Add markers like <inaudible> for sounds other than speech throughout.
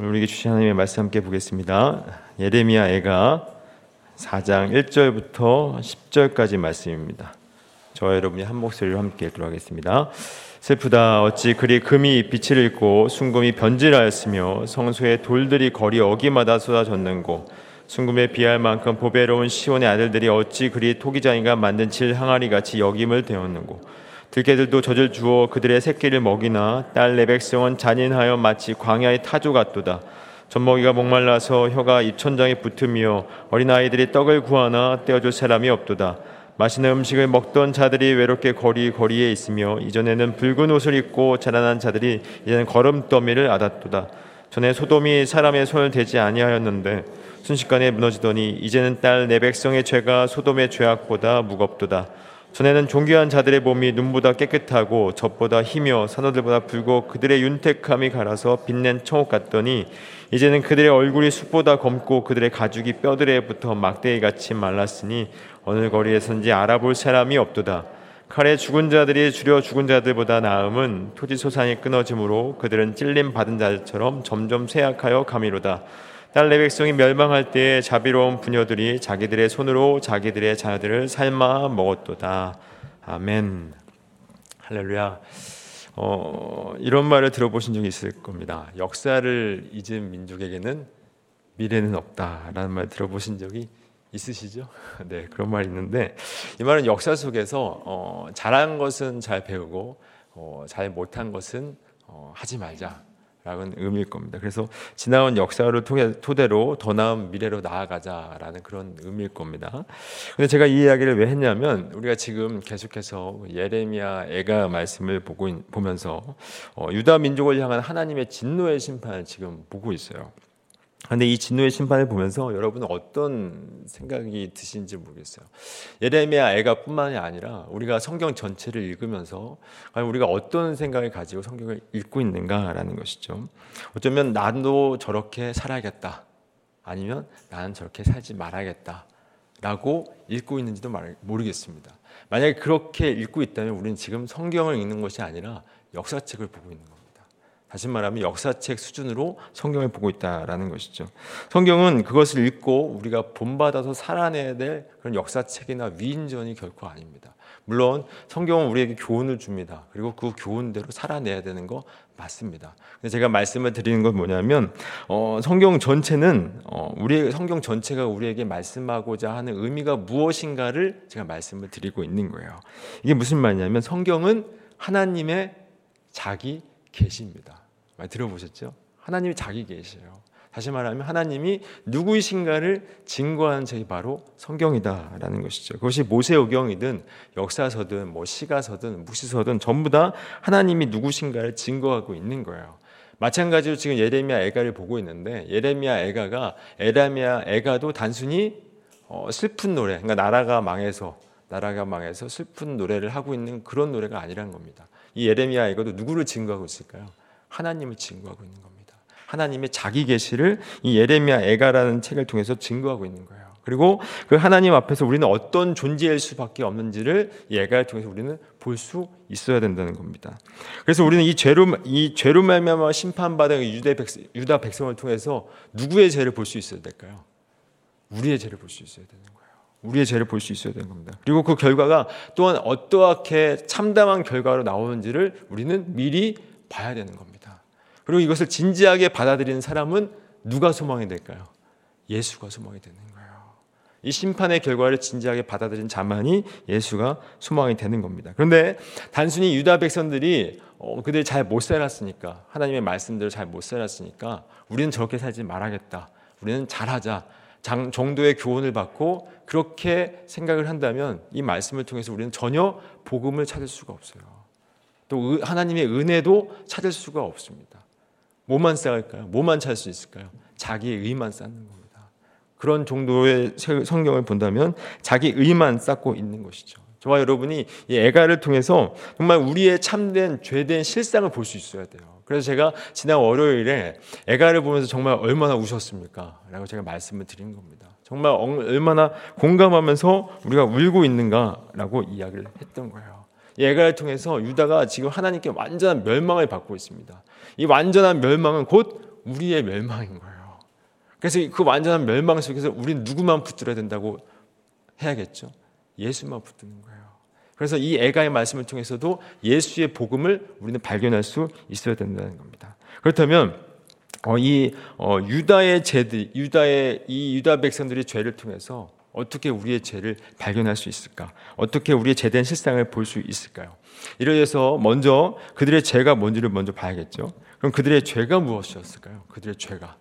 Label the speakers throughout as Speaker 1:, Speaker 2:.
Speaker 1: 우리에게 주신 하나님의 말씀 함께 보겠습니다. 예레미야 애가 4장 1절부터 10절까지 말씀입니다. 저와 여러분이 한 목소리로 함께 읽도록 하겠습니다. 슬프다 어찌 그리 금이 빛을 잃고 순금이 변질하였으며 성소의 돌들이 거리 어기마다 쏟아졌는고 순금에 비할 만큼 보배로운 시온의 아들들이 어찌 그리 토기장이가 만든 질 항아리 같이 여김을 되었는고 들개들도 젖을 주어 그들의 새끼를 먹이나 딸 내 백성은 잔인하여 마치 광야의 타조 같도다. 젖먹이가 목말라서 혀가 입천장에 붙으며 어린아이들이 떡을 구하나 떼어줄 사람이 없도다. 맛있는 음식을 먹던 자들이 외롭게 거리 거리에 있으며 이전에는 붉은 옷을 입고 자라난 자들이 이제는 걸음더미를 앓았도다. 전에 소돔이 사람의 손을 대지 아니하였는데 순식간에 무너지더니 이제는 딸 내 백성의 죄가 소돔의 죄악보다 무겁도다 전에는 존귀한 자들의 몸이 눈보다 깨끗하고 젖보다 희며 산호들보다 붉고 그들의 윤택함이 갈아서 빛낸 청옥 같더니 이제는 그들의 얼굴이 숲보다 검고 그들의 가죽이 뼈들에 붙어 막대기 같이 말랐으니 어느 거리에선지 알아볼 사람이 없도다. 칼에 죽은 자들이 줄여 죽은 자들보다 나음은 토지 소산이 끊어짐으로 그들은 찔림 받은 자들처럼 점점 쇠약하여 가미로다. 딸내 백성이 멸망할 때에 자비로운 부녀들이 자기들의 손으로 자기들의 자녀들을 삶아 먹었도다. 아멘. 할렐루야. 어, 이런 말을 들어보신 적이 있을 겁니다. 역사를 잊은 민족에게는 미래는 없다라는 말 들어보신 적이 있으시죠? <laughs> 네, 그런 말이 있는데 이 말은 역사 속에서 어, 잘한 것은 잘 배우고 어, 잘 못한 것은 어, 하지 말자. 라는 의미일 겁니다. 그래서 지나온 역사를 토대로 더 나은 미래로 나아가자라는 그런 의미일 겁니다. 근데 제가 이 이야기를 왜 했냐면 우리가 지금 계속해서 예레미야 애가 말씀을 보고 보면서 어, 유다 민족을 향한 하나님의 진노의 심판을 지금 보고 있어요. 근데 이 진노의 심판을 보면서 여러분은 어떤 생각이 드시는지 모르겠어요. 예레미야 애가뿐만이 아니라 우리가 성경 전체를 읽으면서 우리가 어떤 생각을 가지고 성경을 읽고 있는가라는 것이죠. 어쩌면 나도 저렇게 살아야겠다. 아니면 나는 저렇게 살지 말아야겠다 라고 읽고 있는지도 모르겠습니다. 만약에 그렇게 읽고 있다면 우리는 지금 성경을 읽는 것이 아니라 역사책을 보고 있는 겁니다. 다시 말하면 역사책 수준으로 성경을 보고 있다라는 것이죠. 성경은 그것을 읽고 우리가 본받아서 살아내야 될 그런 역사책이나 위인전이 결코 아닙니다. 물론 성경은 우리에게 교훈을 줍니다. 그리고 그 교훈대로 살아내야 되는 거 맞습니다. 근데 제가 말씀을 드리는 건 뭐냐면 어, 성경 전체는 어, 우리 성경 전체가 우리에게 말씀하고자 하는 의미가 무엇인가를 제가 말씀을 드리고 있는 거예요. 이게 무슨 말이냐면 성경은 하나님의 자기 계시입니다. 많이 들어보셨죠? 하나님이 자기 계시요 다시 말하면 하나님이 누구이신가를 증거하는 책이 바로 성경이다라는 것이죠. 그것이 모세오경이든 역사서든 뭐 시가서든 묵시서든 전부 다 하나님이 누구신가를 증거하고 있는 거예요. 마찬가지로 지금 예레미야 애가를 보고 있는데 예레미야 애가가 에라미야 애가도 단순히 어, 슬픈 노래, 그러니까 나라가 망해서 나라가 망해서 슬픈 노래를 하고 있는 그런 노래가 아니라는 겁니다. 이 예레미야 애가도 누구를 증거하고 있을까요? 하나님을 증거하고 있는 겁니다. 하나님의 자기 계시를 이 예레미야 애가라는 책을 통해서 증거하고 있는 거예요. 그리고 그 하나님 앞에서 우리는 어떤 존재일 수밖에 없는지를 예가를 통해서 우리는 볼 수 있어야 된다는 겁니다. 그래서 우리는 이 죄로 이 죄로 말미암아 심판받은 유대 백성, 유다 백성을 통해서 누구의 죄를 볼 수 있어야 될까요? 우리의 죄를 볼 수 있어야 되는 거예요. 우리의 죄를 볼 수 있어야 되는 겁니다. 그리고 그 결과가 또한 어떠하게 참담한 결과로 나오는지를 우리는 미리 봐야 되는 겁니다. 그리고 이것을 진지하게 받아들이는 사람은 누가 소망이 될까요? 예수가 소망이 되는 거예요. 이 심판의 결과를 진지하게 받아들인 자만이 예수가 소망이 되는 겁니다. 그런데 단순히 유다 백성들이 어, 그들이 잘못 살았으니까 하나님의 말씀대로 잘 못 살았으니까 우리는 저렇게 살지 말아야겠다. 우리는 잘하자. 장, 정도의 교훈을 받고 그렇게 생각을 한다면 이 말씀을 통해서 우리는 전혀 복음을 찾을 수가 없어요. 또 하나님의 은혜도 찾을 수가 없습니다. 뭐만 쌓을까요? 뭐만 찾을 수 있을까요? 자기의 의만 쌓는 겁니다. 그런 정도의 성경을 본다면 자기 의만 쌓고 있는 것이죠. 저와 여러분이 이 애가를 통해서 정말 우리의 참된 죄된 실상을 볼 수 있어야 돼요. 그래서 제가 지난 월요일에 애가를 보면서 정말 얼마나 우셨습니까? 라고 제가 말씀을 드린 겁니다. 정말 얼마나 공감하면서 우리가 울고 있는가라고 이야기를 했던 거예요. 예가를 통해서 유다가 지금 하나님께 완전한 멸망을 받고 있습니다. 이 완전한 멸망은 곧 우리의 멸망인 거예요. 그래서 그 완전한 멸망 속에서 우리는 누구만 붙들어야 된다고 해야겠죠. 예수만 붙드는 거예요. 그래서 이 애가의 말씀을 통해서도 예수의 복음을 우리는 발견할 수 있어야 된다는 겁니다. 그렇다면 어, 이 어, 유다의 죄들, 유다의 이 유다 백성들의 죄를 통해서 어떻게 우리의 죄를 발견할 수 있을까? 어떻게 우리의 죄된 실상을 볼 수 있을까요? 이래서 먼저 그들의 죄가 뭔지를 먼저 봐야겠죠. 그럼 그들의 죄가 무엇이었을까요? 그들의 죄가.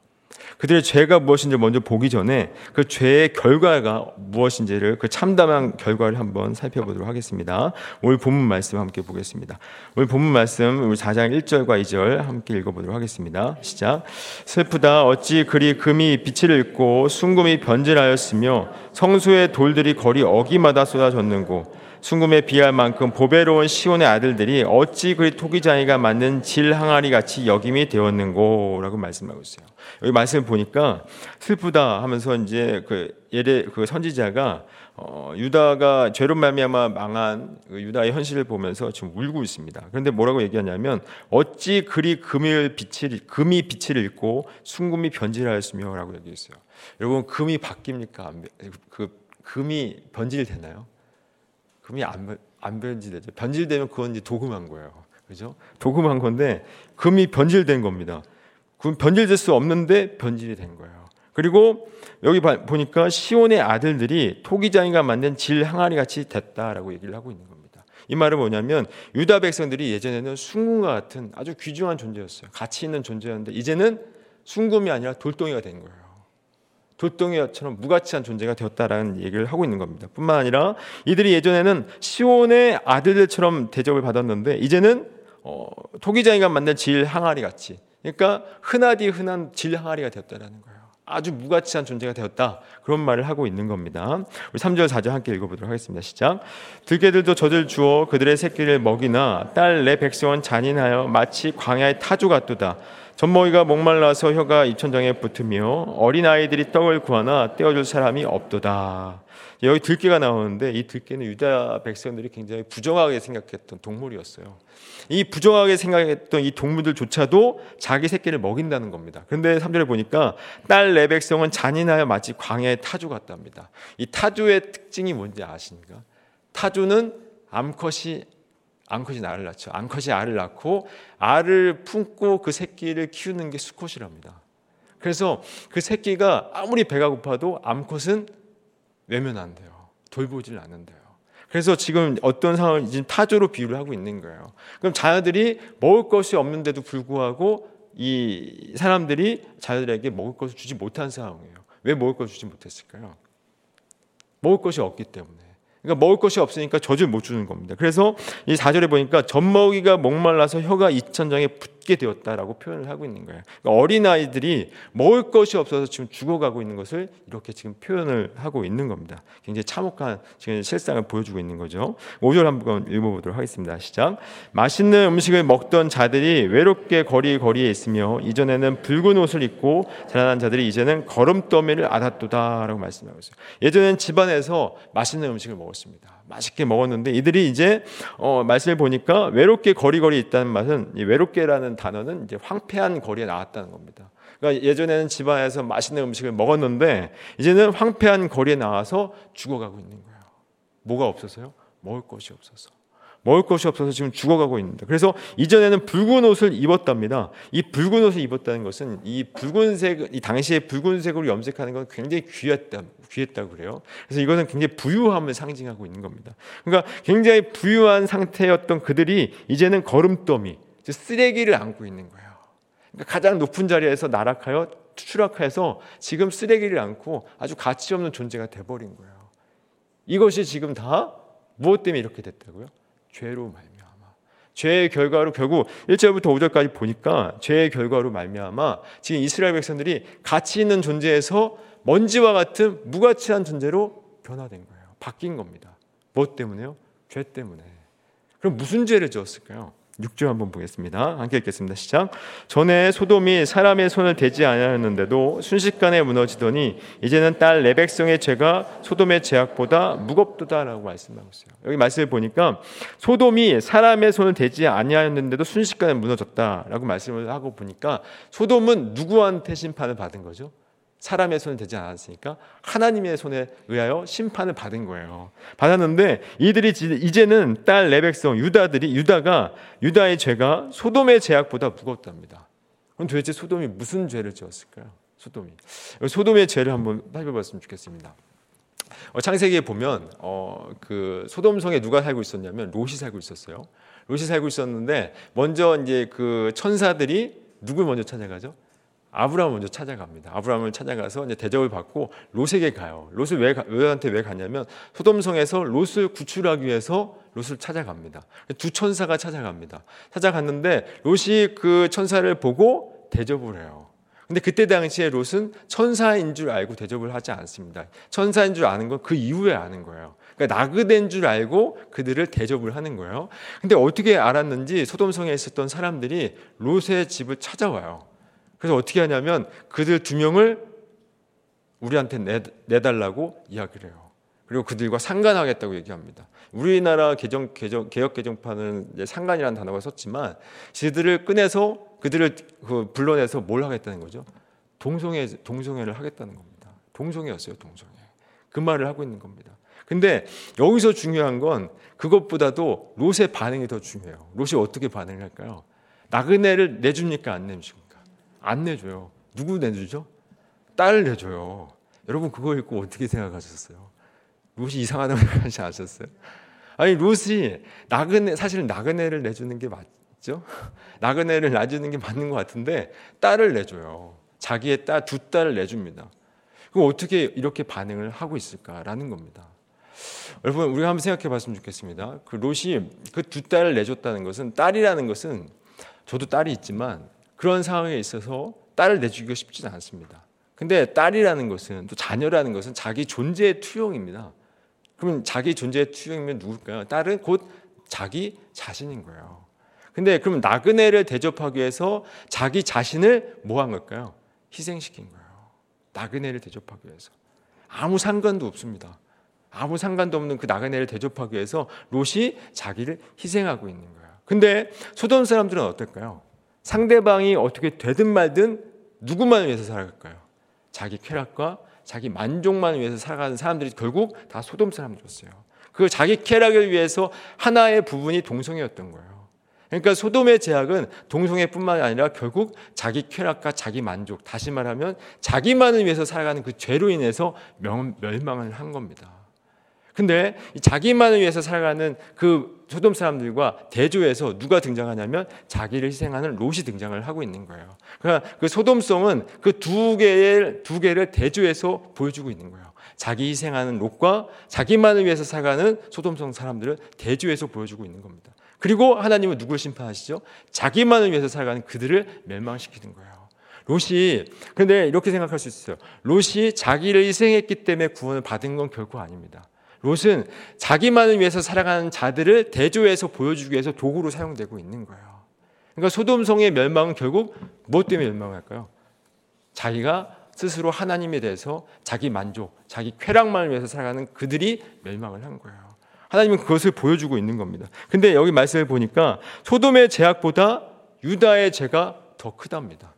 Speaker 1: 그들의 죄가 무엇인지 먼저 보기 전에 그 죄의 결과가 무엇인지를 그 참담한 결과를 한번 살펴보도록 하겠습니다. 오늘 본문 말씀 함께 보겠습니다. 오늘 본문 말씀 우리 4장 1절과 2절 함께 읽어보도록 하겠습니다. 시작. 슬프다 어찌 그리 금이 빛을 잃고 순금이 변질하였으며 성수의 돌들이 거리 어기마다 쏟아졌는고 순금에 비할 만큼 보배로운 시온의 아들들이 어찌 그리 토기장이가 맞는 질 항아리 같이 역임이 되었는고라고 말씀하고 있어요. 여기 말씀 을 보니까 슬프다 하면서 이제 그 예레 그 선지자가 어, 유다가 죄로 말미암아 망한 그 유다의 현실을 보면서 지금 울고 있습니다. 그런데 뭐라고 얘기하냐면 어찌 그리 금을 빛을 금이 빛을 잃고 순금이 변질하였으며라고 얘기했어요. 여러분 금이 바뀝니까? 그 금이 변질되나요? 금이 안, 안 변질되죠. 변질되면 그건 이제 도금한 거예요. 그죠? 도금한 건데 금이 변질된 겁니다. 그 변질될 수 없는데 변질이 된 거예요. 그리고 여기 보니까 시온의 아들들이 토기장이가 만든 질 항아리 같이 됐다라고 얘기를 하고 있는 겁니다. 이 말은 뭐냐면 유다 백성들이 예전에는 순금과 같은 아주 귀중한 존재였어요. 가치 있는 존재였는데 이제는 순금이 아니라 돌덩이가 된 거예요. 돌덩이처럼 무가치한 존재가 되었다라는 얘기를 하고 있는 겁니다. 뿐만 아니라 이들이 예전에는 시온의 아들들처럼 대접을 받았는데 이제는 어, 토기장이가 만든 질 항아리 같이 그러니까 흔하디 흔한 질 항아리가 되었다라는 거예요. 아주 무가치한 존재가 되었다. 그런 말을 하고 있는 겁니다. 우리 3절 4절 함께 읽어보도록 하겠습니다. 시작. 들개들도 젖을 주어 그들의 새끼를 먹이나 딸 내 백성은 잔인하여 마치 광야의 타주 같도다. 젖먹이가 목말라서 혀가 입천장에 붙으며 어린 아이들이 떡을 구하나 떼어줄 사람이 없도다. 여기 들깨가 나오는데 이 들깨는 유다 백성들이 굉장히 부정하게 생각했던 동물이었어요. 이 부정하게 생각했던 이 동물들조차도 자기 새끼를 먹인다는 겁니다. 그런데 3절에 보니까 딸내 백성은 잔인하여 마치 광야의 타주 같답니다. 이 타주의 특징이 뭔지 아십니까? 타주는 암컷이 암컷이 알을 낳죠. 암컷이 알을 낳고 알을 품고 그 새끼를 키우는 게 수컷이랍니다. 그래서 그 새끼가 아무리 배가 고파도 암컷은 외면한대요. 돌보질 않는데요. 그래서 지금 어떤 상황을 지금 타조로 비유를 하고 있는 거예요. 그럼 자녀들이 먹을 것이 없는데도 불구하고 이 사람들이 자녀들에게 먹을 것을 주지 못한 상황이에요. 왜 먹을 것을 주지 못했을까요? 먹을 것이 없기 때문에. 그러니까 먹을 것이 없으니까 젖을 못 주는 겁니다. 그래서 이 4절에 보니까 젖먹이가 목말라서 혀가 이천장에 붙 게 되었다라고 표현을 하고 있는 거예요. 그러니까 어린아이들이 먹을 것이 없어서 지금 죽어가고 있는 것을 이렇게 지금 표현을 하고 있는 겁니다. 굉장히 참혹한 지금 실상을 보여주고 있는 거죠. 5절 한번 읽어보도록 하겠습니다. 시작. 맛있는 음식을 먹던 자들이 외롭게 거리 거리에 있으며 이전에는 붉은 옷을 입고 자라난 자들이 이제는 걸음더미를 알았도다라고 말씀하고 있어요. 예전에는 집안에서 맛있는 음식을. 먹었습니다. 맛있게 먹었는데 이들이 이제 어, 말씀을 보니까 외롭게 거리거리 있다는 맛은 외롭게라는 단어는 이제 황폐한 거리에 나왔다는 겁니다. 그러니까 예전에는 집안에서 맛있는 음식을 먹었는데 이제는 황폐한 거리에 나와서 죽어가고 있는 거예요. 뭐가 없어서요? 먹을 것이 없어서. 먹을 것이 없어서 지금 죽어가고 있는데 그래서 이전에는 붉은 옷을 입었답니다. 이 붉은 옷을 입었다는 것은 이 붉은색 이 당시에 붉은색으로 염색하는 건 굉장히 귀했다 귀했다고 그래요. 그래서 이것은 굉장히 부유함을 상징하고 있는 겁니다. 그러니까 굉장히 부유한 상태였던 그들이 이제는 거름더미 쓰레기를 안고 있는 거예요. 그러니까 가장 높은 자리에서 나락하여 추락해서 지금 쓰레기를 안고 아주 가치 없는 존재가 돼버린 거예요. 이것이 지금 다 무엇 때문에 이렇게 됐다고요? 죄로 말미암아. 죄의 결과로 결국 1절부터 5절까지 보니까 죄의 결과로 말미암아 지금 이스라엘 백성들이 가치 있는 존재에서 먼지와 같은 무가치한 존재로 변화된 거예요. 바뀐 겁니다. 뭐 때문에요? 죄 때문에. 그럼 무슨 죄를 지었을까요? 6절 한번 보겠습니다. 함께 읽겠습니다. 시작. 전에 소돔이 사람의 손을 대지 아니하였는데도 순식간에 무너지더니 이제는 딸 레백성의 죄가 소돔의 죄악보다 무겁도다라고 말씀하고 있어요. 여기 말씀을 보니까 소돔이 사람의 손을 대지 아니하였는데도 순식간에 무너졌다라고 말씀을 하고 보니까 소돔은 누구한테 심판을 받은 거죠? 사람의 손에 되지 않았으니까 하나님의 손에 의하여 심판을 받은 거예요. 받았는데 이들이 이제는 딸 레백성 유다들이 유다가 유다의 죄가 소돔의 죄악보다 무겁답니다. 그럼 도대체 소돔이 무슨 죄를 지었을까요? 소돔이 소돔의 죄를 한번 살펴봤으면 좋겠습니다. 어, 창세기에 보면 어, 그 소돔성에 누가 살고 있었냐면 롯이 살고 있었어요. 롯이 살고 있었는데 먼저 이제 그 천사들이 누굴 먼저 찾아가죠? 아브라함을 먼저 찾아갑니다. 아브라함을 찾아가서 이제 대접을 받고 롯에게 가요. 롯을 왜 롯한테 왜 갔냐면 소돔성에서 롯을 구출하기 위해서 롯을 찾아갑니다. 두 천사가 찾아갑니다. 찾아갔는데 롯이 그 천사를 보고 대접을 해요. 근데 그때 당시에 롯은 천사인 줄 알고 대접을 하지 않습니다. 천사인 줄 아는 건 그 이후에 아는 거예요. 그러니까 나그된 줄 알고 그들을 대접을 하는 거예요. 근데 어떻게 알았는지 소돔성에 있었던 사람들이 롯의 집을 찾아와요. 그래서 어떻게 하냐면 그들 두 명을 우리한테 내, 내달라고 이야기를 해요. 그리고 그들과 상관하겠다고 얘기합니다. 우리나라 개정, 개정, 개혁 개정판은 상관이라는 단어가 썼지만 그들을 꺼내서 그들을 그 불러내서 뭘 하겠다는 거죠? 동성애, 동성애를 하겠다는 겁니다. 동성애였어요, 동성애. 그 말을 하고 있는 겁니다. 근데 여기서 중요한 건 그것보다도 롯의 반응이 더 중요해요. 롯이 어떻게 반응을 할까요? 나그네를 내줍니까? 안 내줍니까? 안 내줘요. 누구 내주죠? 딸 내줘요. 여러분 그거 읽고 어떻게 생각하셨어요? 롯이 이상하다고 생각하지 않으셨어요? 아니 롯이 나그네 사실 나그네를 내주는 게 맞죠? <laughs> 나그네를 놔주는 게 맞는 것 같은데 딸을 내줘요. 자기의 딸 두 딸을 내줍니다. 그럼 어떻게 이렇게 반응을 하고 있을까라는 겁니다. 여러분 우리가 한번 생각해 봤으면 좋겠습니다. 그 롯이 그 두 딸을 내줬다는 것은 딸이라는 것은 저도 딸이 있지만 그런 상황에 있어서 딸을 내주기가 쉽지는 않습니다. 근데 딸이라는 것은 또 자녀라는 것은 자기 존재의 투영입니다. 그러면 자기 존재의 투영이면 누굴까요? 딸은 곧 자기 자신인 거예요. 근데 그럼 나그네를 대접하기 위해서 자기 자신을 뭐 한 걸까요? 희생시킨 거예요. 나그네를 대접하기 위해서. 아무 상관도 없습니다. 아무 상관도 없는 그 나그네를 대접하기 위해서 롯이 자기를 희생하고 있는 거예요. 근데 소돔 사람들은 어떨까요? 상대방이 어떻게 되든 말든 누구만 위해서 살아갈까요? 자기 쾌락과 자기 만족만 위해서 살아가는 사람들이 결국 다 소돔 사람들이었어요. 그 자기 쾌락을 위해서 하나의 부분이 동성애였던 거예요. 그러니까 소돔의 제약은 동성애뿐만 아니라 결국 자기 쾌락과 자기 만족, 다시 말하면 자기만을 위해서 살아가는 그 죄로 인해서 멸망을 한 겁니다. 근데 자기만을 위해서 살아가는 그 소돔 사람들과 대조해서 누가 등장하냐면 자기를 희생하는 롯이 등장을 하고 있는 거예요. 그러니까 그 소돔성은 그 두 개의 두 개를 대조해서 보여주고 있는 거예요. 자기 희생하는 롯과 자기만을 위해서 살아가는 소돔성 사람들을 대조해서 보여주고 있는 겁니다. 그리고 하나님은 누굴 심판하시죠? 자기만을 위해서 살아가는 그들을 멸망시키는 거예요. 롯이 근데 이렇게 생각할 수 있어요. 롯이 자기를 희생했기 때문에 구원을 받은 건 결코 아닙니다. 롯은 자기만을 위해서 살아가는 자들을 대조해서 보여주기 위해서 도구로 사용되고 있는 거예요. 그러니까 소돔성의 멸망은 결국 무엇 때문에 멸망할까요? 자기가 스스로 하나님에 대해서 자기 만족, 자기 쾌락만을 위해서 살아가는 그들이 멸망을 한 거예요. 하나님은 그것을 보여주고 있는 겁니다. 근데 여기 말씀을 보니까 소돔의 제약보다 유다의 죄가 더 크답니다.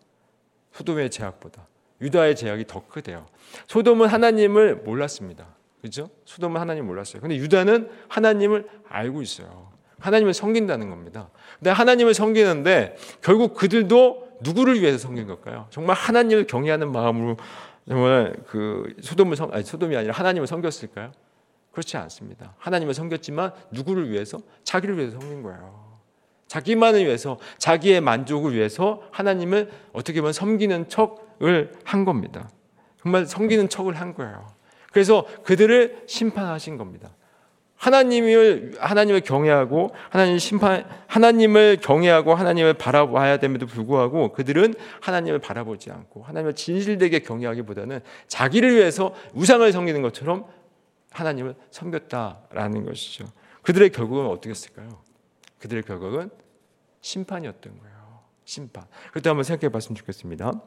Speaker 1: 소돔의 제약보다 유다의 제약이 더 크대요. 소돔은 하나님을 몰랐습니다. 그죠? 소돔은 하나님 몰랐어요. 근데 유다는 하나님을 알고 있어요. 하나님을 섬긴다는 겁니다. 근데 하나님을 섬기는데 결국 그들도 누구를 위해서 섬긴 걸까요? 정말 하나님을 경외하는 마음으로 정말 그 소돔을 섬 아니 소돔이 아니라 하나님을 섬겼을까요? 그렇지 않습니다. 하나님을 섬겼지만 누구를 위해서? 자기를 위해서 섬긴 거예요. 자기만을 위해서 자기의 만족을 위해서 하나님을 어떻게 보면 섬기는 척을 한 겁니다. 정말 섬기는 척을 한 거예요. 그래서 그들을 심판하신 겁니다. 하나님을 하나님을 경외하고 하나님 심판 하나님을 경외하고 하나님을 바라봐야 됨에도 불구하고 그들은 하나님을 바라보지 않고 하나님을 진실되게 경외하기보다는 자기를 위해서 우상을 섬기는 것처럼 하나님을 섬겼다라는 것이죠. 그들의 결국은 어떻게 했을까요? 그들의 결국은 심판이었던 거예요. 심판. 그때 한번 생각해 봤으면 좋겠습니다.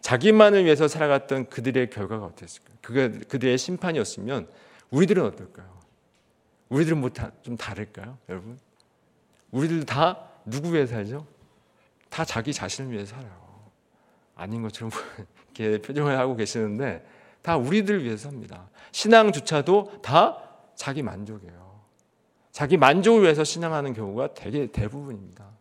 Speaker 1: 자기만을 위해서 살아갔던 그들의 결과가 어땠을까요? 그가 그들의 심판이었으면 우리들은 어떨까요? 우리들은 뭐좀 다를까요, 여러분? 우리들 다 누구 위해 살죠? 다 자기 자신을 위해 살아요. 아닌 것처럼 <laughs> 이렇게 표정을 하고 계시는데 다 우리들 위해서 삽니다. 신앙조차도 다 자기 만족이에요. 자기 만족을 위해서 신앙하는 경우가 되게 대부분입니다.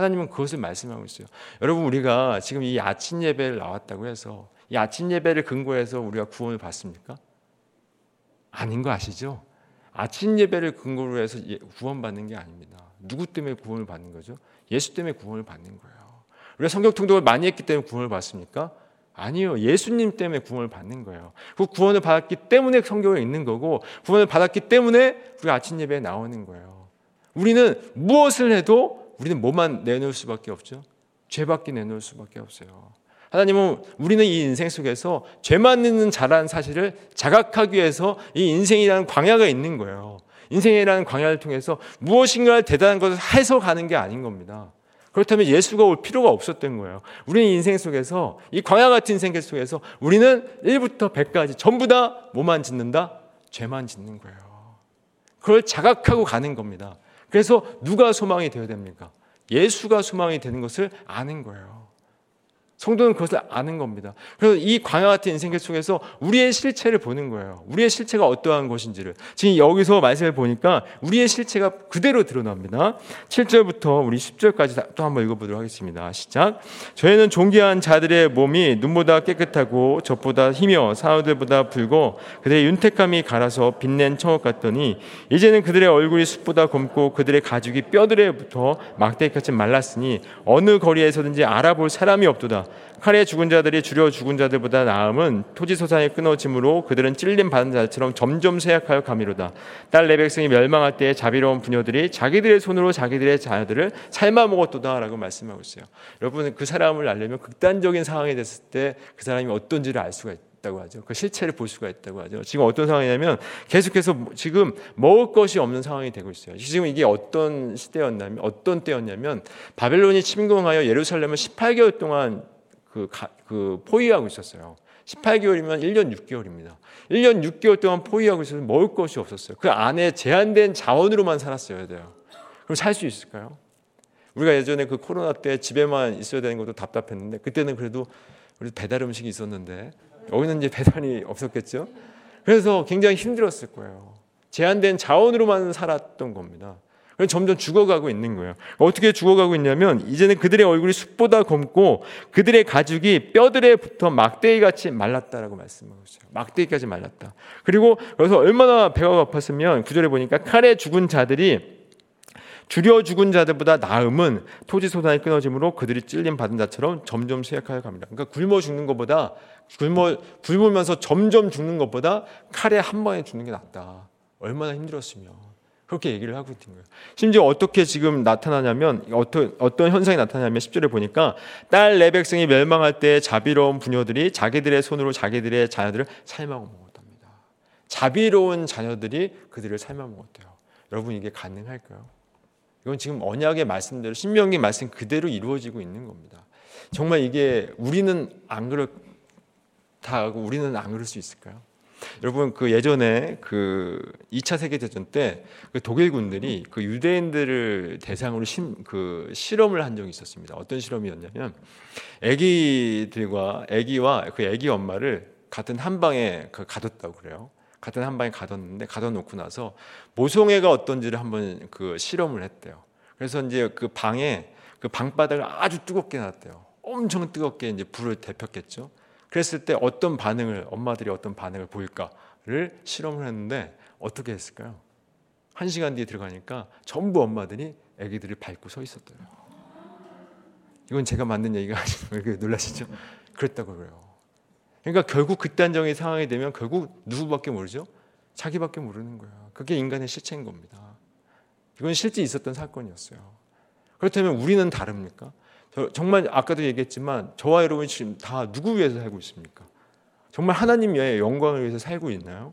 Speaker 1: 하나님은 그것을 말씀하고 있어요. 여러분 우리가 지금 이 아침 예배를 나왔다고 해서 이 아침 예배를 근거해서 우리가 구원을 받습니까? 아닌 거 아시죠? 아침 예배를 근거로 해서 예, 구원받는 게 아닙니다. 누구 때문에 구원을 받는 거죠? 예수 때문에 구원을 받는 거예요. 우리가 성경 통독을 많이 했기 때문에 구원을 받습니까? 아니요. 예수님 때문에 구원을 받는 거예요. 그 구원을 받았기 때문에 성경에 있는 거고 구원을 받았기 때문에 우리 아침 예배에 나오는 거예요. 우리는 무엇을 해도 우리는 뭐만 내놓을 수밖에 없죠? 죄밖에 내놓을 수밖에 없어요. 하나님은 우리는 이 인생 속에서 죄만 있는 자라는 사실을 자각하기 위해서 이 인생이라는 광야가 있는 거예요. 인생이라는 광야를 통해서 무엇인가 대단한 것을 해서 가는 게 아닌 겁니다. 그렇다면 예수가 올 필요가 없었던 거예요. 우리는 인생 속에서 이 광야 같은 인생 속에서 우리는 1부터 100까지 전부 다 뭐만 짓는다? 죄만 짓는 거예요. 그걸 자각하고 가는 겁니다. 그래서 누가 소망이 되어야 됩니까? 예수가 소망이 되는 것을 아는 거예요. 성도는 그것을 아는 겁니다. 그래서 이 광야 같은 인생 속에서 우리의 실체를 보는 거예요. 우리의 실체가 어떠한 것인지를. 지금 여기서 말씀을 보니까 우리의 실체가 그대로 드러납니다. 7절부터 우리 10절까지 또 한번 읽어보도록 하겠습니다. 시작. 저희는 존귀한 자들의 몸이 눈보다 깨끗하고 젖보다 희며 사우들보다 붉고 그들의 윤택함이 갈아서 빛낸 청옥 같더니 이제는 그들의 얼굴이 숯보다 검고 그들의 가죽이 뼈들에 붙어 막대기같이 말랐으니 어느 거리에서든지 알아볼 사람이 없도다. 칼에 죽은 자들이 주려 죽은 자들보다 나음은 토지 소산이 끊어짐으로 그들은 찔림 받은 자처럼 점점 쇠약하여 가미로다. 딸 내 백성이 멸망할 때 자비로운 부녀들이 자기들의 손으로 자기들의 자녀들을 삶아 먹었도다라고 말씀하고 있어요. 여러분 그 사람을 알려면 극단적인 상황이 됐을 때 그 사람이 어떤지를 알 수가 있다고 하죠. 그 실체를 볼 수가 있다고 하죠. 지금 어떤 상황이냐면 계속해서 지금 먹을 것이 없는 상황이 되고 있어요. 지금 이게 어떤 시대였냐면 어떤 때였냐면 바벨론이 침공하여 예루살렘을 18개월 동안 그, 가, 그 포위하고 있었어요. 18개월이면 1년 6개월입니다. 1년 6개월 동안 포위하고 있어서 먹을 것이 없었어요. 그 안에 제한된 자원으로만 살았어야 돼요. 그럼 살 수 있을까요? 우리가 예전에 그 코로나 때 집에만 있어야 되는 것도 답답했는데 그때는 그래도 우리 배달 음식이 있었는데 여기는 이제 배달이 없었겠죠. 그래서 굉장히 힘들었을 거예요. 제한된 자원으로만 살았던 겁니다. 점점 죽어가고 있는 거예요. 어떻게 죽어가고 있냐면 이제는 그들의 얼굴이 숲보다 검고 그들의 가죽이 뼈들에 붙어 막대기 같이 말랐다라고 말씀하고 있어요. 막대기까지 말랐다. 그리고 그래서 얼마나 배가 고팠으면 구절에 보니까 칼에 죽은 자들이 줄여 죽은 자들보다 나음은 토지 소산이 끊어짐으로 그들이 찔림 받은 자처럼 점점 쇠약하여 갑니다. 그러니까 굶어 죽는 것보다 굶어 굶으면서 점점 죽는 것보다 칼에 한 번에 죽는 게 낫다. 얼마나 힘들었으면. 그렇게 얘기를 하고 있는 거예요. 심지어 어떻게 지금 나타나냐면 어떤 어떤 현상이 나타나냐면 10절에 보니까 딸내 백성이 멸망할 때 자비로운 부녀들이 자기들의 손으로 자기들의 자녀들을 삶아 먹었답니다. 자비로운 자녀들이 그들을 삶아 먹었대요. 여러분 이게 가능할까요? 이건 지금 언약의 말씀대로 신명기 말씀 그대로 이루어지고 있는 겁니다. 정말 이게 우리는 안 그렇다고 우리는 안 그럴 수 있을까요? 여러분 그 예전에 그 2차 세계 대전 때 그 독일 군들이 그 유대인들을 대상으로 심, 그 실험을 한 적이 있었습니다. 어떤 실험이었냐면 아기들과 아기와 그 아기 엄마를 같은 한 방에 그 가뒀다고 그래요. 같은 한 방에 가뒀는데 가둬놓고 나서 모성애가 어떤지를 한번 그 실험을 했대요. 그래서 이제 그 방에 그 방바닥을 아주 뜨겁게 놨대요. 엄청 뜨겁게 이제 불을 데폈겠죠. 그랬을 때 어떤 반응을 엄마들이 어떤 반응을 보일까를 실험을 했는데 어떻게 했을까요? 한 시간 뒤에 들어가니까 전부 엄마들이 아기들을 밟고 서 있었대요. 이건 제가 만든 얘기가 아니고 왜 놀라시죠? 그랬다고 그래요. 그러니까 결국 극단적인 상황이 되면 결국 누구밖에 모르죠? 자기밖에 모르는 거야. 그게 인간의 실체인 겁니다. 이건 실제 있었던 사건이었어요. 그렇다면 우리는 다릅니까? 정말 아까도 얘기했지만 저와 여러분 지금 다 누구 위해서 살고 있습니까? 정말 하나님의 영광을 위해서 살고 있나요?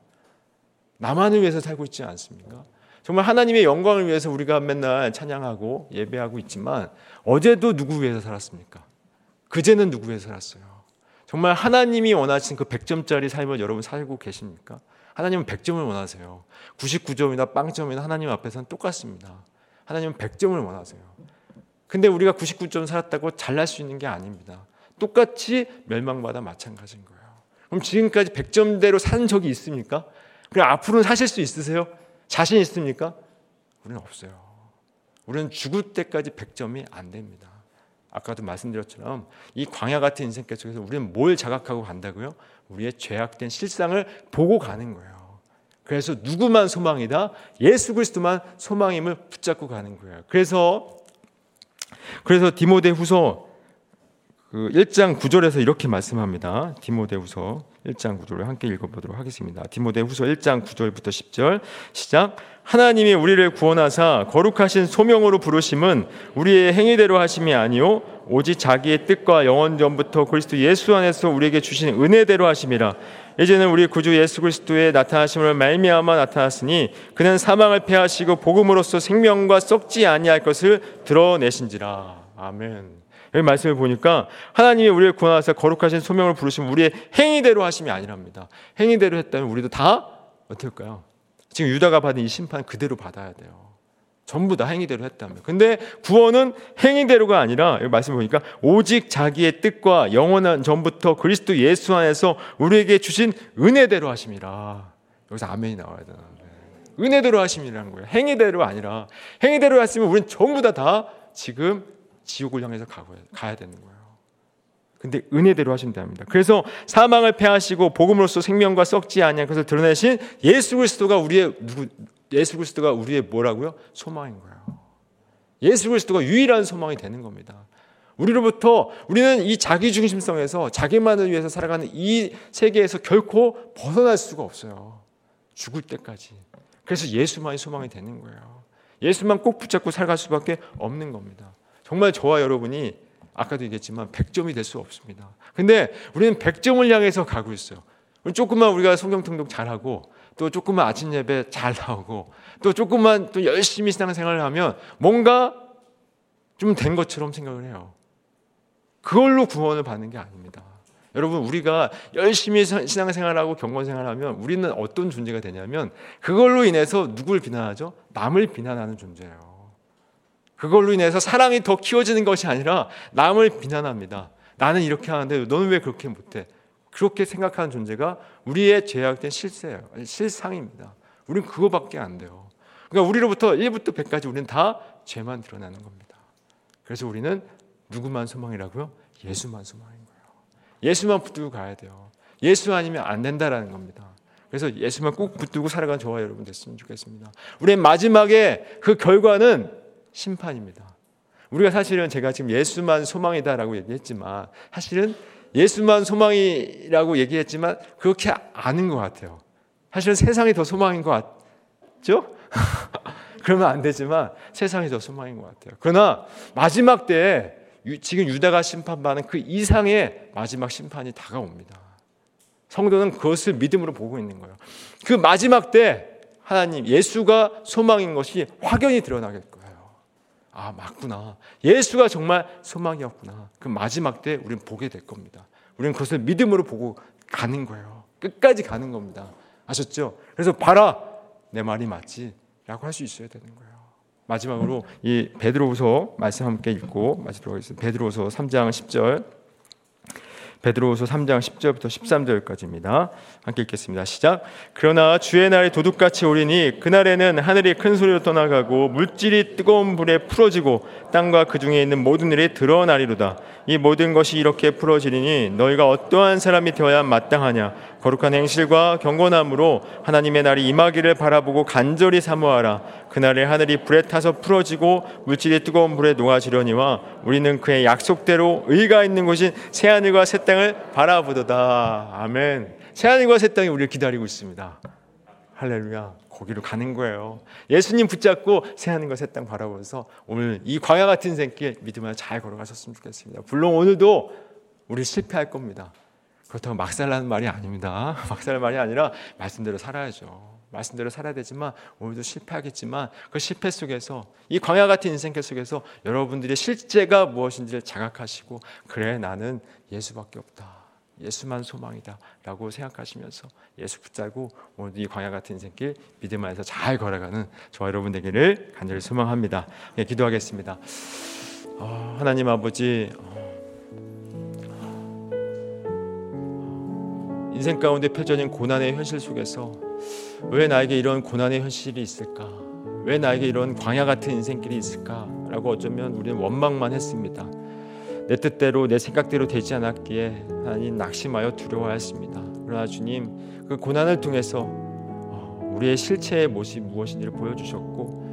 Speaker 1: 나만을 위해서 살고 있지 않습니까? 정말 하나님의 영광을 위해서 우리가 맨날 찬양하고 예배하고 있지만 어제도 누구 위해서 살았습니까? 그제는 누구 위해서 살았어요? 정말 하나님이 원하신 그 100점짜리 삶을 여러분 살고 계십니까? 하나님은 100점을 원하세요. 99점이나 빵점이나 하나님 앞에서는 똑같습니다. 하나님은 100점을 원하세요. 근데 우리가 99점 살았다고 잘날 수 있는 게 아닙니다. 똑같이 멸망받아 마찬가지인 거예요. 그럼 지금까지 100점대로 산 적이 있습니까? 그럼 앞으로는 사실 수 있으세요? 자신 있습니까? 우리는 없어요. 우리는 죽을 때까지 100점이 안 됩니다. 아까도 말씀드렸처럼 이 광야 같은 인생 속에서 우리는 뭘 자각하고 간다고요? 우리의 죄악된 실상을 보고 가는 거예요. 그래서 누구만 소망이다? 예수 그리스도만 소망임을 붙잡고 가는 거예요. 그래서 그래서 디모데 후서 그 1장 9절에서 이렇게 말씀합니다. 디모데 후서 1장 9절을 함께 읽어보도록 하겠습니다. 디모데 후서 1장 9절부터 10절 시작. 하나님이 우리를 구원하사 거룩하신 소명으로 부르심은 우리의 행위대로 하심이 아니요 오직 자기의 뜻과 영원 전부터 그리스도 예수 안에서 우리에게 주신 은혜대로 하심이라. 이제는 우리 구주 예수 그리스도의 나타나심을 말미암아 나타났으니 그는 사망을 패하시고 복음으로써 생명과 썩지 아니할 것을 드러내신지라. 아멘. 여기 말씀을 보니까 하나님이 우리를 구원하사 거룩하신 소명을 부르시면 우리의 행위대로 하심이 아니랍니다. 행위대로 했다면 우리도 다 어떨까요? 지금 유다가 받은 이 심판 그대로 받아야 돼요. 전부 다 행위대로 했다면. 근데 구원은 행위대로가 아니라 여기 말씀 보니까 오직 자기의 뜻과 영원한 전부터 그리스도 예수 안에서 우리에게 주신 은혜대로 하심이라. 여기서 아멘이 나와야 되는데. 은혜대로 하심이라는 거예요. 행위대로 아니라 행위대로 했으면 우리는 전부 다 다 지금 지옥을 향해서 가야 되는 거예요. 근데 은혜대로 하시면 됩니다. 그래서 사망을 패하시고 복음으로써 생명과 썩지 아니한 것을 드러내신 예수 그리스도가 우리의 누구 예수 그리스도가 우리의 뭐라고요? 소망인 거예요. 예수 그리스도가 유일한 소망이 되는 겁니다. 우리로부터 우리는 이 자기 중심성에서 자기만을 위해서 살아가는 이 세계에서 결코 벗어날 수가 없어요. 죽을 때까지. 그래서 예수만이 소망이 되는 거예요. 예수만 꼭 붙잡고 살아갈 수밖에 없는 겁니다. 정말 저와 여러분이 아까도 얘기했지만 100점이 될 수 없습니다. 근데 우리는 100점을 향해서 가고 있어요. 조금만 우리가 성경 통독 잘하고 또 조금만 아침 예배 잘 나오고 또 조금만 또 열심히 신앙생활을 하면 뭔가 좀 된 것처럼 생각을 해요. 그걸로 구원을 받는 게 아닙니다. 여러분 우리가 열심히 신앙생활하고 경건생활하면 우리는 어떤 존재가 되냐면 그걸로 인해서 누굴 비난하죠? 남을 비난하는 존재예요. 그걸로 인해서 사랑이 더 키워지는 것이 아니라 남을 비난합니다. 나는 이렇게 하는데 너는 왜 그렇게 못해? 그렇게 생각하는 존재가 우리의 죄악된 실세예요. 실상입니다. 우리는 그거밖에 안 돼요. 그러니까 우리로부터 1부터 100까지 우리는 다 죄만 드러나는 겁니다. 그래서 우리는 누구만 소망이라고요? 예수만 소망인 거예요. 예수만 붙들고 가야 돼요. 예수 아니면 안 된다라는 겁니다. 그래서 예수만 꼭 붙들고 살아가는 저와 여러분 됐으면 좋겠습니다. 우리의 마지막에 그 결과는 심판입니다. 우리가 사실은 제가 지금 예수만 소망이다라고 얘기했지만 사실은 예수만 소망이라고 얘기했지만 그렇게 아는 것 같아요. 사실은 세상이 더 소망인 것 같죠? <laughs> 그러면 안 되지만 세상이 더 소망인 것 같아요. 그러나 마지막 때 지금 유다가 심판받는 그 이상의 마지막 심판이 다가옵니다. 성도는 그것을 믿음으로 보고 있는 거예요. 그 마지막 때 하나님 예수가 소망인 것이 확연히 드러나겠고 아, 맞구나. 예수가 정말 소망이었구나. 그 마지막 때 우리는 보게 될 겁니다. 우리는 그것을 믿음으로 보고 가는 거예요. 끝까지 가는 겁니다. 아셨죠? 그래서 봐라. 내 말이 맞지. 라고 할 수 있어야 되는 거예요. 마지막으로 이 베드로후서 말씀 함께 읽고 마치도록 하겠습니다. 베드로후서 3장 10절 베드로후서 3장 10절부터 13절까지입니다. 함께 읽겠습니다. 시작. 그러나 주의 날이 도둑같이 오리니 그날에는 하늘이 큰 소리로 떠나가고 물질이 뜨거운 불에 풀어지고 땅과 그 중에 있는 모든 일이 드러나리로다. 이 모든 것이 이렇게 풀어지리니 너희가 어떠한 사람이 되어야 마땅하냐 거룩한 행실과 경건함으로 하나님의 날이 임하기를 바라보고 간절히 사모하라. 그날에 하늘이 불에 타서 풀어지고 물질이 뜨거운 불에 녹아지려니와 우리는 그의 약속대로 의가 있는 곳인 새 하늘과 새 땅을 바라보도다. 아멘. 새 하늘과 새 땅이 우리를 기다리고 있습니다. 할렐루야. 거기로 가는 거예요. 예수님 붙잡고 새 하늘과 새 땅 바라보면서 오늘 이 광야 같은 생길 믿음을 잘 걸어가셨으면 좋겠습니다. 물론 오늘도 우리 실패할 겁니다. 그렇다고 막살라는 말이 아닙니다. <laughs> 막살 말이 아니라 말씀대로 살아야죠. 말씀대로 살아야 되지만 오늘도 실패하겠지만 그 실패 속에서 이 광야 같은 인생길 속에서 여러분들의 실제가 무엇인지를 자각하시고 그래 나는 예수밖에 없다. 예수만 소망이다라고 생각하시면서 예수 붙잡고 오늘 이 광야 같은 인생길 믿음 안에서 잘 걸어가는 저와 여러분 되기를 간절히 소망합니다. 네, 기도하겠습니다. 어, 하나님 아버지 어, 인생 가운데 펼쳐진 고난의 현실 속에서 왜 나에게 이런 고난의 현실이 있을까? 왜 나에게 이런 광야 같은 인생길이 있을까?라고 어쩌면 우리는 원망만 했습니다. 내 뜻대로 내 생각대로 되지 않았기에 하나님 낙심하여 두려워하였습니다. 그러나 주님 그 고난을 통해서 어, 우리의 실체의 모습이 무엇인지를 보여주셨고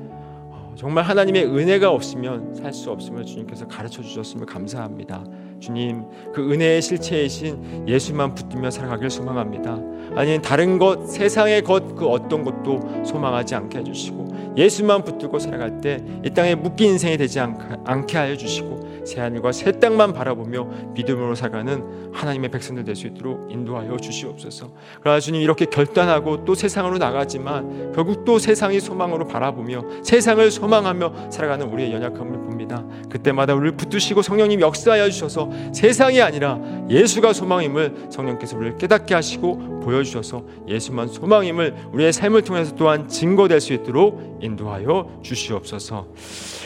Speaker 1: 어, 정말 하나님의 은혜가 없으면 살 수 없음을 주님께서 가르쳐 주셨음을 감사합니다. 주님 그 은혜의 실체이신 예수만 붙들며 살아가길 소망합니다. 아니 다른 것 세상의 것 그 어떤 것도 소망하지 않게 해주시고 예수만 붙들고 살아갈 때 이 땅에 묶인 인생이 되지 않게 하여 주시고 새 하늘과 새 땅만 바라보며 믿음으로 살아가는 하나님의 백성들 될 수 있도록 인도하여 주시옵소서. 그러나 주님 이렇게 결단하고 또 세상으로 나가지만 결국 또 세상이 소망으로 바라보며 세상을 소망하며 살아가는 우리의 연약함을 봅니다. 그때마다 우리를 붙드시고 성령님 역사하여 주셔서 세상이 아니라 예수가 소망임을 성령께서 우리를 깨닫게 하시고 보여주셔서 예수만 소망임을 우리의 삶을 통해서 또한 증거될 수 있도록 인도하여 주시옵소서.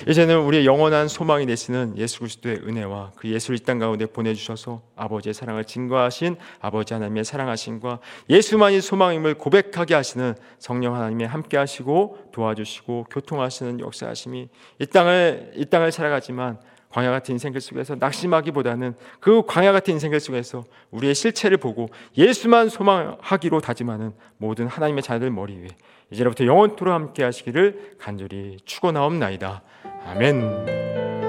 Speaker 1: 이제는 우리의 영원한 소망이 되시는 예수 그리스도의 은혜와 그 예수를 이 땅 가운데 보내주셔서 아버지의 사랑을 증거하신 아버지 하나님의 사랑하심과 예수만이 소망임을 고백하게 하시는 성령 하나님의 함께하시고 도와주시고 교통하시는 역사하심이 이 땅을 이 땅을 살아가지만 광야 같은 인생길 속에서 낙심하기보다는 그 광야 같은 인생길 속에서 우리의 실체를 보고 예수만 소망하기로 다짐하는 모든 하나님의 자녀들 머리 위에 이제부터 영원토록 함께 하시기를 간절히 축원하옵나이다. 아멘.